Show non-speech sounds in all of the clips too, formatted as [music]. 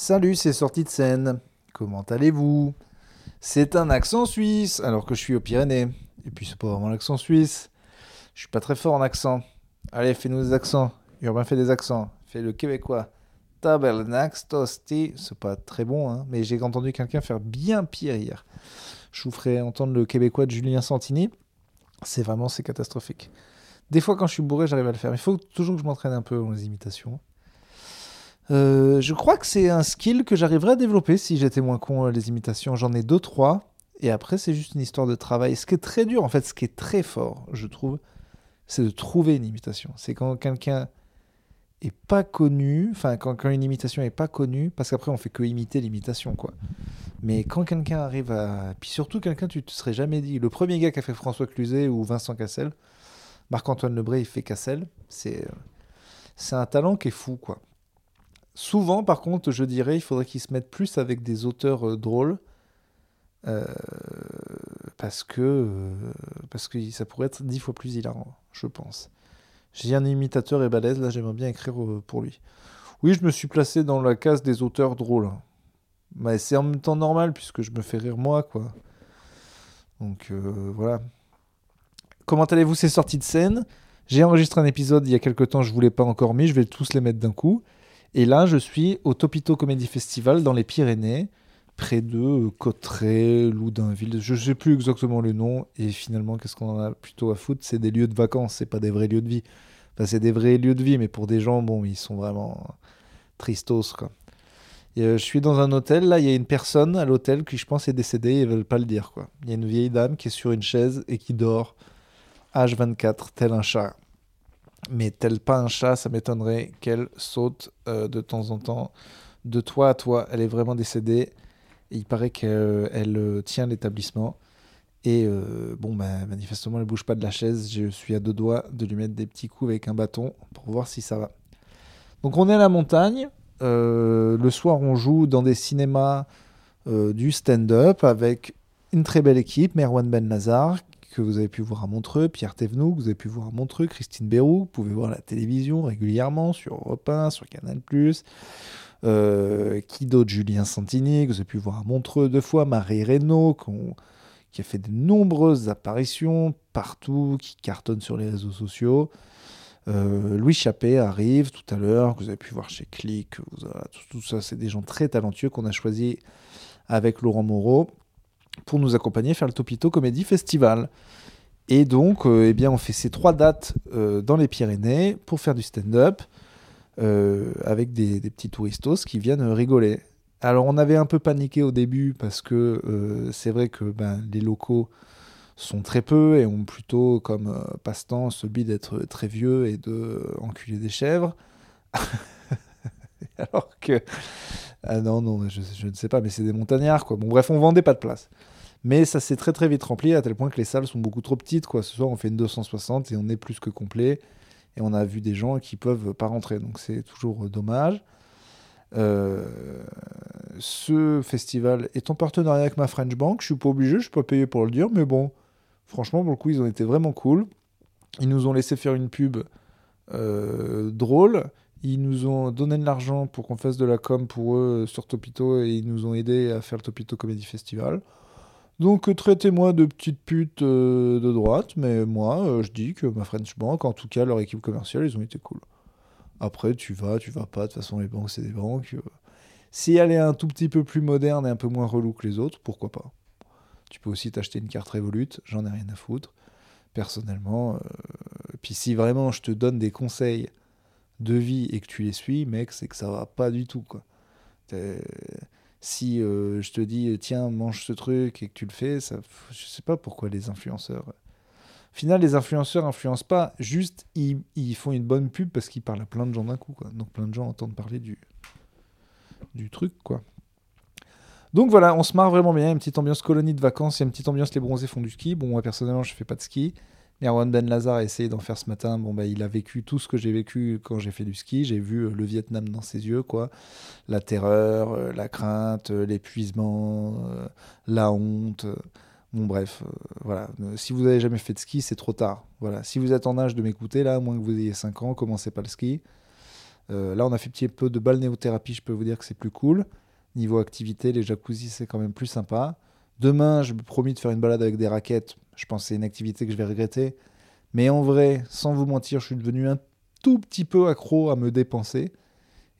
Salut, c'est sorti de scène. Comment allez-vous? C'est un accent suisse, alors que je suis aux Pyrénées. Et puis c'est pas vraiment l'accent suisse. Je suis pas très fort en accent. Allez, fais-nous des accents. Urbain fait des accents. Fais le québécois. Tabernax, tosti. C'est pas très bon, hein, mais j'ai entendu quelqu'un faire bien pire hier. Je vous ferai entendre le québécois de Julien Santini. C'est vraiment, c'est catastrophique. Des fois, quand je suis bourré, j'arrive à le faire. Il faut toujours que je m'entraîne un peu les imitations. Euh, je crois que c'est un skill que j'arriverais à développer si j'étais moins con euh, les imitations. J'en ai deux, trois. Et après, c'est juste une histoire de travail. Ce qui est très dur, en fait, ce qui est très fort, je trouve, c'est de trouver une imitation. C'est quand quelqu'un est pas connu, enfin, quand, une imitation est pas connue, parce qu'après, on fait que imiter l'imitation, quoi. Mais quand quelqu'un arrive à. Puis surtout, quelqu'un, tu te serais jamais dit. Le premier gars qui a fait François Cluzet ou Vincent Cassel, Marc-Antoine Lebré, il fait Cassel. C'est. Euh, c'est un talent qui est fou, quoi. Souvent, par contre, je dirais, il faudrait qu'ils se mettent plus avec des auteurs euh, drôles. Euh, parce que euh, parce que ça pourrait être dix fois plus hilarant, je pense. J'ai un imitateur et balèze, là j'aimerais bien écrire pour lui. Oui, je me suis placé dans la case des auteurs drôles. Mais c'est en même temps normal puisque je me fais rire moi, quoi. Donc voilà. Comment allez-vous? Ces sorties de scène J'ai enregistré un épisode il y a quelques temps, je ne vous l'ai pas encore mis, je vais tous les mettre d'un coup. Et là, je suis au Topito Comedy Festival dans les Pyrénées, près de euh, Cotteret, Loudunville. Je ne sais plus exactement le nom. Et finalement, qu'est-ce qu'on en a plutôt à foutre? C'est des lieux de vacances, c'est pas des vrais lieux de vie. Enfin, c'est des vrais lieux de vie, mais pour des gens, bon, ils sont vraiment tristos, quoi. Euh, je suis dans un hôtel, là, il y a une personne à l'hôtel qui, je pense, est décédée et ils veulent pas le dire, quoi. Il y a une vieille dame qui est sur une chaise et qui dort, H24, tel un chat mais tel pas un chat, ça m'étonnerait qu'elle saute euh, de temps en temps de toi à toi. Elle est vraiment décédée. il paraît qu'elle euh, tient l'établissement. Et euh, bon, bah, manifestement, elle bouge pas de la chaise. Je suis à deux doigts de lui mettre des petits coups avec un bâton pour voir si ça va. Donc on est à la montagne. le soir, on joue dans des cinémas du stand-up avec une très belle équipe, Merwan Ben Nazar, que vous avez pu voir à Montreux, Pierre Thévenoud, que vous avez pu voir à Montreux, Christine Bérou, vous pouvez voir à la télévision régulièrement sur Europe 1, sur Canal+. Euh, qui d'autre? Julien Santini, que vous avez pu voir à Montreux deux fois, Marie Reynaud, qui a fait de nombreuses apparitions partout, qui cartonne sur les réseaux sociaux. Euh, Louis Chappé arrive tout à l'heure, que vous avez pu voir chez Click. tout, tout, ça, c'est des gens très talentueux qu'on a choisi avec Laurent Moreau pour nous accompagner faire le Topito Comedy Festival. Et donc, euh, eh bien, on fait ces trois dates euh, dans les Pyrénées pour faire du stand-up euh, avec des, petits touristos qui viennent rigoler. Alors, on avait un peu paniqué au début parce que c'est vrai que ben, les locaux sont très peu et ont plutôt comme passe-temps celui d'être très vieux et de enculer des chèvres. [laughs] Alors que. Ah non, non, je, ne sais pas, mais c'est des montagnards, quoi. Bon, bref, on vendait pas de place. Mais ça s'est très très vite rempli à tel point que les salles sont beaucoup trop petites. Quoi. Ce soir, on fait une 260 et on est plus que complet. Et on a vu des gens qui peuvent pas rentrer. Donc c'est toujours euh, dommage. Euh, ce festival est en partenariat avec ma French Bank. Je suis pas obligé, je suis pas payé pour le dire. Mais bon, franchement, pour le coup, ils ont été vraiment cool. Ils nous ont laissé faire une pub euh, drôle. Ils nous ont donné de l'argent pour qu'on fasse de la com pour eux sur Topito et ils nous ont aidé à faire le Topito Comedy Festival. Donc euh, traitez-moi de petite pute euh, de droite, mais moi, euh, je dis que ma French Bank, en tout cas leur équipe commerciale, ils ont été cool. Après, tu vas, tu vas pas, de toute façon, les banques, c'est des banques. Si elle est un tout petit peu plus moderne et un peu moins relou que les autres, pourquoi pas? Tu peux aussi t'acheter une carte Revolut, j'en ai rien à foutre, personnellement. Puis si vraiment je te donne des conseils de vie et que tu les suis, mec, c'est que ça va pas du tout, quoi. Si euh, je te dis tiens mange ce truc et que tu le fais ça je sais pas pourquoi les influenceurs au final les influenceurs influencent pas juste ils, ils font une bonne pub parce qu'ils parlent à plein de gens d'un coup quoi. Donc plein de gens entendent parler du du truc quoi. Donc voilà on se marre vraiment bien. Une petite ambiance colonie de vacances il y a une petite ambiance les bronzés font du ski. Bon moi personnellement je fais pas de ski Erwan Ben Lazar a essayé d'en faire ce matin. Bon, bah, il a vécu tout ce que j'ai vécu quand j'ai fait du ski. J'ai vu euh, le Vietnam dans ses yeux, quoi. La terreur, euh, la crainte, euh, l'épuisement, la honte. Bon, bref, voilà. Si vous n'avez jamais fait de ski, c'est trop tard. Voilà. Si vous êtes en âge de m'écouter, là, à moins que vous ayez 5 ans, commencez pas le ski. Là, on a fait petit peu de balnéothérapie, je peux vous dire que c'est plus cool. Niveau activité, les jacuzzi, c'est quand même plus sympa. Demain, je me promis de faire une balade avec des raquettes. Je pense que c'est une activité que je vais regretter. Mais en vrai, sans vous mentir, je suis devenu un tout petit peu accro à me dépenser.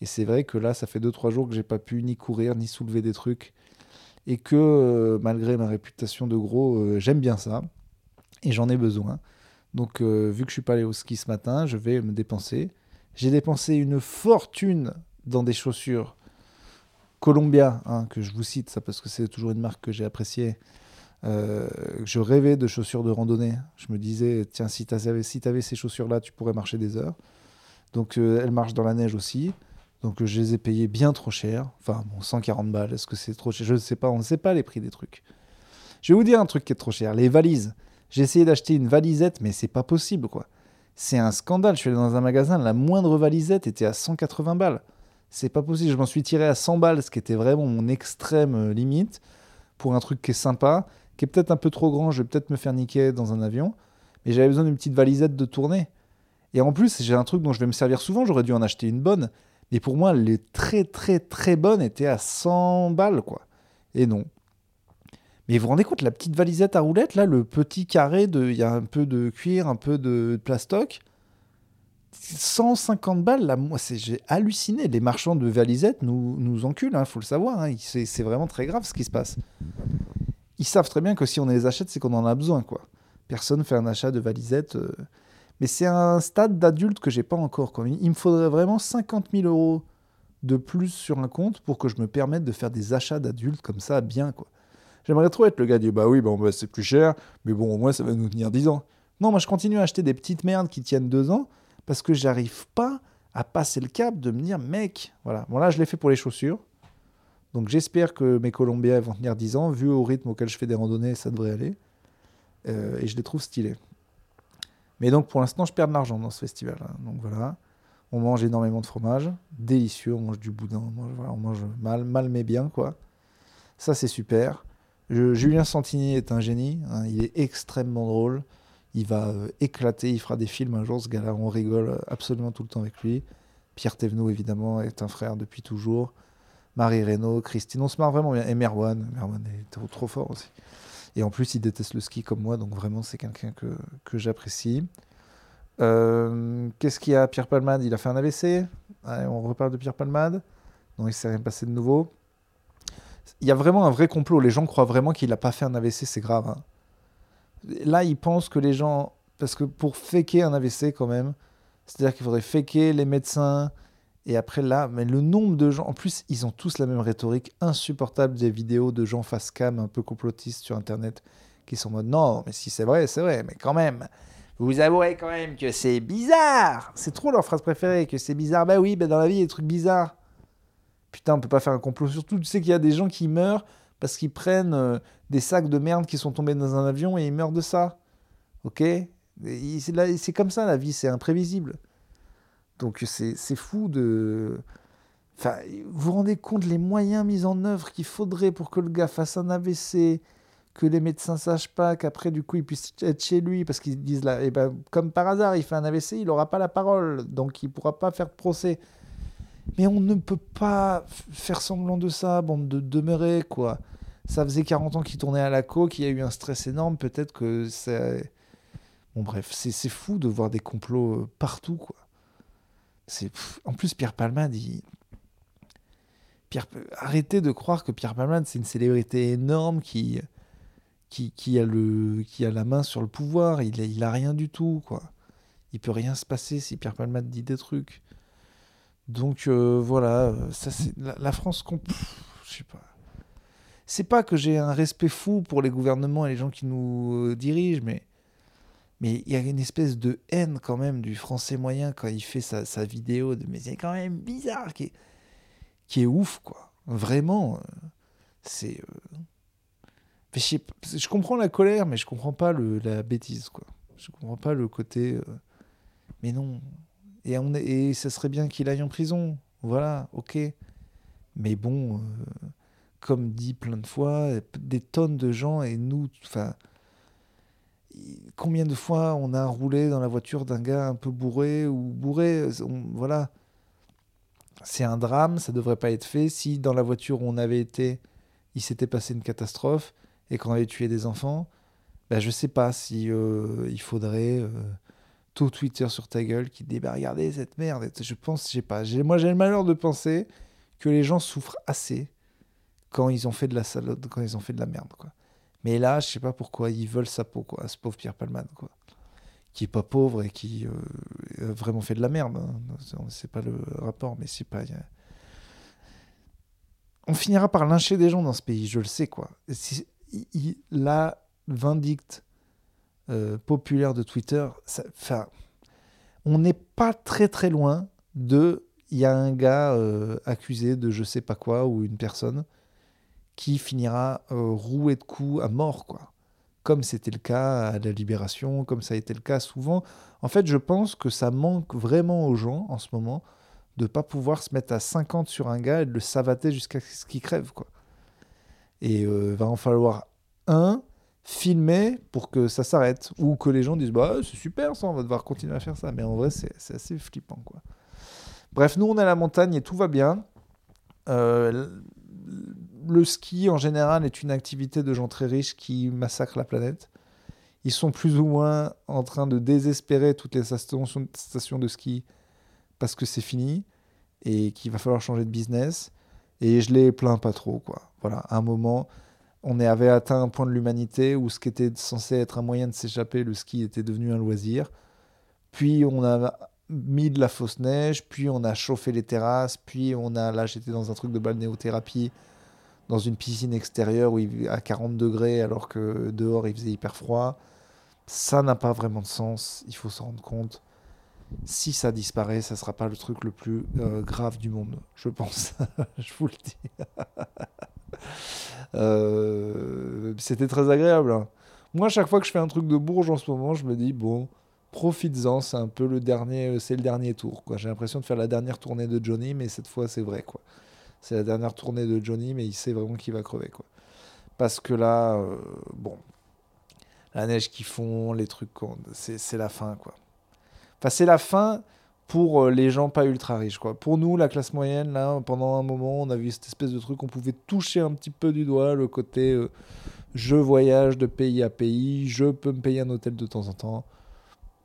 Et c'est vrai que là, ça fait 2-3 jours que j'ai pas pu ni courir, ni soulever des trucs. Et que euh, malgré ma réputation de gros, euh, j'aime bien ça. Et j'en ai besoin. Donc, euh, vu que je suis pas allé au ski ce matin, je vais me dépenser. J'ai dépensé une fortune dans des chaussures Columbia, hein, que je vous cite ça parce que c'est toujours une marque que j'ai appréciée. Je rêvais de chaussures de randonnée. Je me disais, tiens, si tu avais, si avais ces chaussures-là, tu pourrais marcher des heures. Donc, elles marchent dans la neige aussi. Donc je les ai payés bien trop cher. Enfin, bon, 140 balles, est-ce que c'est trop cher? Je ne sais pas, on ne sait pas les prix des trucs. Je vais vous dire un truc qui est trop cher, les valises. J'ai essayé d'acheter une valisette, mais c'est pas possible, quoi. C'est un scandale. Je suis allé dans un magasin, la moindre valisette était à 180 balles. C'est pas possible. Je m'en suis tiré à 100 balles, ce qui était vraiment mon extrême euh, limite, pour un truc qui est sympa, qui est peut-être un peu trop grand. Je vais peut-être me faire niquer dans un avion. Mais j'avais besoin d'une petite valisette de tournée. Et en plus, j'ai un truc dont je vais me servir souvent. J'aurais dû en acheter une bonne. Et pour moi, les très très très bonnes étaient à 100 balles, quoi. Et non. Mais vous vous rendez compte, la petite valisette à roulettes, là, le petit carré, il y a un peu de cuir, un peu de plastoc. 150 balles, là, moi, j'ai halluciné. Les marchands de valisettes nous, nous enculent, il hein, faut le savoir. Hein. C'est vraiment très grave ce qui se passe. Ils savent très bien que si on les achète, c'est qu'on en a besoin, quoi. Personne fait un achat de valisettes. Euh, mais c'est un stade d'adulte que j'ai pas encore. Il me faudrait vraiment 50 000 euros de plus sur un compte pour que je me permette de faire des achats d'adultes comme ça, bien quoi. J'aimerais trop être le gars dit bah oui, bah, c'est plus cher, mais bon, au moins ça va nous tenir 10 ans. Non, moi je continue à acheter des petites merdes qui tiennent 2 ans parce que j'arrive pas à passer le cap de me dire mec, voilà. Bon là je l'ai fait pour les chaussures. Donc j'espère que mes Colombiens vont tenir 10 ans. Vu au rythme auquel je fais des randonnées, ça devrait aller. Euh, et je les trouve stylés. Mais donc pour l'instant, je perds de l'argent dans ce festival. Hein. Donc voilà, on mange énormément de fromage, délicieux, on mange du boudin, on mange, mal, mal mais bien quoi. Ça c'est super. Julien Santini est un génie, hein. il est extrêmement drôle. Il va euh, éclater, il fera des films un jour, ce gars-là, on rigole absolument tout le temps avec lui. Pierre Thévenot, évidemment, est un frère depuis toujours. Marie Reynaud, Christine, on se vraiment bien. Et Merwan, Merwan est trop, fort aussi. Et en plus, il déteste le ski comme moi, donc vraiment, c'est quelqu'un que, j'apprécie. Euh, qu'est-ce qu'il y a Pierre Palmade, il a fait un AVC. on reparle de Pierre Palmade. Non, il s'est rien passé de nouveau. Il y a vraiment un vrai complot. Les gens croient vraiment qu'il n'a pas fait un AVC, c'est grave. Hein. Là, ils pensent que les gens. Parce que pour faker un AVC, quand même, c'est-à-dire qu'il faudrait faker les médecins, et après là, mais le nombre de gens, en plus, ils ont tous la même rhétorique insupportable des vidéos de gens face cam un peu complotistes sur Internet qui sont en mode non, mais si c'est vrai, c'est vrai, mais quand même, vous avouerez quand même que c'est bizarre. C'est trop leur phrase préférée, que c'est bizarre. Bah oui, bah dans la vie, il y a des trucs bizarres. Putain, on peut pas faire un complot. Surtout, tu sais qu'il y a des gens qui meurent parce qu'ils prennent euh, des sacs de merde qui sont tombés dans un avion et ils meurent de ça. Ok? C'est comme ça la vie, c'est imprévisible. Donc c'est fou de... Enfin, vous vous rendez compte les moyens mis en œuvre qu'il faudrait pour que le gars fasse un AVC, que les médecins sachent pas, qu'après du coup il puisse être chez lui parce qu'ils disent là, eh ben comme par hasard il fait un AVC, il n'aura pas la parole, donc il pourra pas faire procès. Mais on ne peut pas faire semblant de ça, bande de demeurer quoi. Ça faisait 40 ans qu'il tournait à la co, qu'il y a eu un stress énorme, peut-être que c'est... Bon bref, c'est fou de voir des complots euh, partout quoi en plus Pierre Palmade, Pierre... arrêtez de croire que Pierre Palmade c'est une célébrité énorme qui qui, a le qui a la main sur le pouvoir. Il a, il a rien du tout quoi. Il peut rien se passer si Pierre Palmade dit des trucs. Donc euh, voilà, ça c'est la, France je sais pas. C'est pas que j'ai un respect fou pour les gouvernements et les gens qui nous euh, dirigent, mais mais il y a une espèce de haine quand même du français moyen quand il fait sa, sa vidéo de mais c'est quand même bizarre! qui est, qui est ouf quoi. Vraiment euh, c'est euh, je, comprends la colère mais je comprends pas le, la bêtise quoi. Je comprends pas le côté euh, mais non. Et on et ça serait bien qu'il aille en prison voilà ok. Mais bon comme dit plein de fois des tonnes de gens et nous enfin combien de fois on a roulé dans la voiture d'un gars un peu bourré ou bourré, voilà. c'est un drame, ça devrait pas être fait. Si dans la voiture on avait été, il s'était passé une catastrophe et qu'on avait tué des enfants, ben je sais pas si euh, il faudrait euh, tout Twitter sur ta gueule qui dit bah regardez cette merde. Je pense, je pas. Moi j'ai le malheur de penser que les gens souffrent assez quand ils ont fait de la salade, quand ils ont fait de la merde quoi. Mais là, je sais pas pourquoi ils veulent sa peau quoi, ce pauvre Pierre Palmade quoi qui est pas pauvre et qui euh, a vraiment fait de la merde. Hein. C'est pas le rapport, mais c'est pas. On finira par lyncher des gens dans ce pays, je le sais quoi. la vindicte euh, populaire de Twitter, on n'est pas très très loin de. Il y a un gars euh, accusé de je sais pas quoi ou une personne qui finira roué de coups à mort quoi comme c'était le cas à la Libération, comme ça a été le cas souvent. En fait, je pense que ça manque vraiment aux gens en ce moment de pas pouvoir se mettre à 50 sur un gars et de le savater jusqu'à ce qu'il crève. Quoi. Et euh, va en falloir un filmer pour que ça s'arrête. Ou que les gens disent bah c'est super ça, on va devoir continuer à faire ça. Mais en vrai, c'est assez flippant. Quoi. Bref, nous on est à la montagne et tout va bien. Euh, le ski, en général, est une activité de gens très riches qui massacrent la planète. Ils sont plus ou moins en train de désespérer toutes les stations de ski parce que c'est fini et qu'il va falloir changer de business. Et je les plains pas trop, quoi. Voilà, à un moment, on avait atteint un point de l'humanité où ce qui était censé être un moyen de s'échapper, le ski était devenu un loisir. Puis on a mis de la fausse neige, puis on a chauffé les terrasses, puis on a, là j'étais dans un truc de balnéothérapie, dans une piscine extérieure où il, à 40 degrés alors que dehors il faisait hyper froid. Ça n'a pas vraiment de sens, il faut s'en rendre compte. Si ça disparaît, ça sera pas le truc le plus euh, grave du monde, je pense. [laughs] je vous le dis. [laughs] Euh, c'était très agréable. Hein. Moi, chaque fois que je fais un truc de bourge en ce moment, je me dis bon, profites-en, c'est un peu le dernier, le dernier tour. J'ai l'impression de faire la dernière tournée de Johnny, mais cette fois c'est vrai quoi c'est la dernière tournée de Johnny, mais il sait vraiment qu'il va crever. Quoi. Parce que là, euh, bon, la neige qui fond, les trucs, c'est la fin. quoi. Enfin, c'est la fin pour euh, les gens pas ultra riches. Quoi. Pour nous, la classe moyenne, là, pendant un moment, on a vu cette espèce de truc, on pouvait toucher un petit peu du doigt le côté euh, je voyage de pays à pays, je peux me payer un hôtel de temps en temps.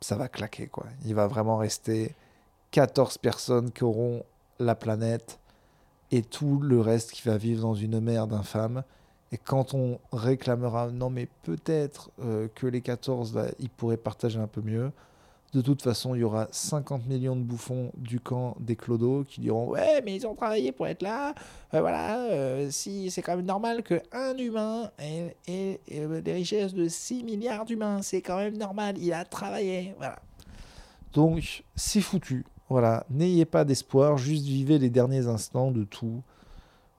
Ça va claquer, quoi. Il va vraiment rester 14 personnes qui auront la planète et tout le reste qui va vivre dans une merde infâme. Et quand on réclamera, non mais peut-être euh, que les 14, là, ils pourraient partager un peu mieux, de toute façon, il y aura 50 millions de bouffons du camp des clodos qui diront Ouais, mais ils ont travaillé pour être là. Euh, voilà, euh, si c'est quand même normal qu'un humain ait, ait, des richesses de 6 milliards d'humains. C'est quand même normal. Il a travaillé. Voilà. Donc, c'est foutu. Voilà, n'ayez pas d'espoir, juste vivez les derniers instants de tout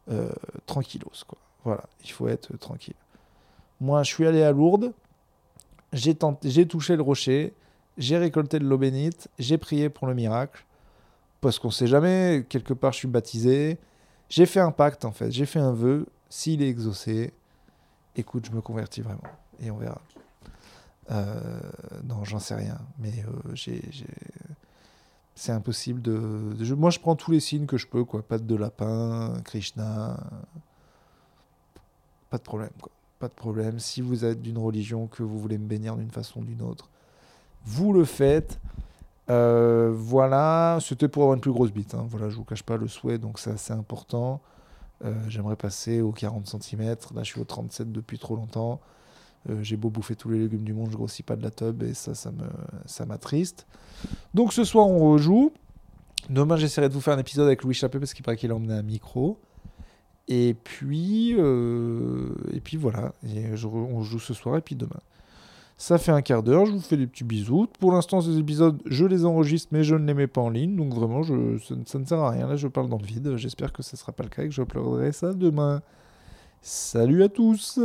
euh, tranquillos. Quoi. Voilà, il faut être tranquille. Moi, je suis allé à Lourdes, j'ai, touché le rocher, j'ai récolté de l'eau bénite, j'ai prié pour le miracle, parce qu'on sait jamais, quelque part je suis baptisé. J'ai fait un pacte en fait, j'ai fait un vœu, s'il est exaucé, écoute, je me convertis vraiment, et on verra. Euh, non, j'en sais rien, mais euh, j'ai, c'est impossible de, Moi, je prends tous les signes que je peux, quoi. Pas de lapin, Krishna. Pas de problème, quoi. Pas de problème. Si vous êtes d'une religion que vous voulez me bénir d'une façon ou d'une autre, vous le faites. Euh, voilà, c'était pour avoir une plus grosse bite. Hein. Voilà, je vous cache pas le souhait, donc c'est assez important. Euh, j'aimerais passer aux 40 cm. Là, je suis au 37 depuis trop longtemps. Euh, j'ai beau bouffer tous les légumes du monde, je grossis pas de la tub et ça, ça me, ça m'attriste. Donc ce soir, on rejoue. Demain, j'essaierai de vous faire un épisode avec Louis Chappé parce qu'il paraît qu'il a emmené un micro. Et puis, euh, et puis voilà. on joue ce soir et puis demain. Ça fait un quart d'heure, je vous fais des petits bisous. Pour l'instant, ces épisodes, je les enregistre, mais je ne les mets pas en ligne. Donc vraiment, je, ça, ne sert à rien. Là, je parle dans le vide. J'espère que ce ne sera pas le cas et que j'uploaderai ça demain. Salut à tous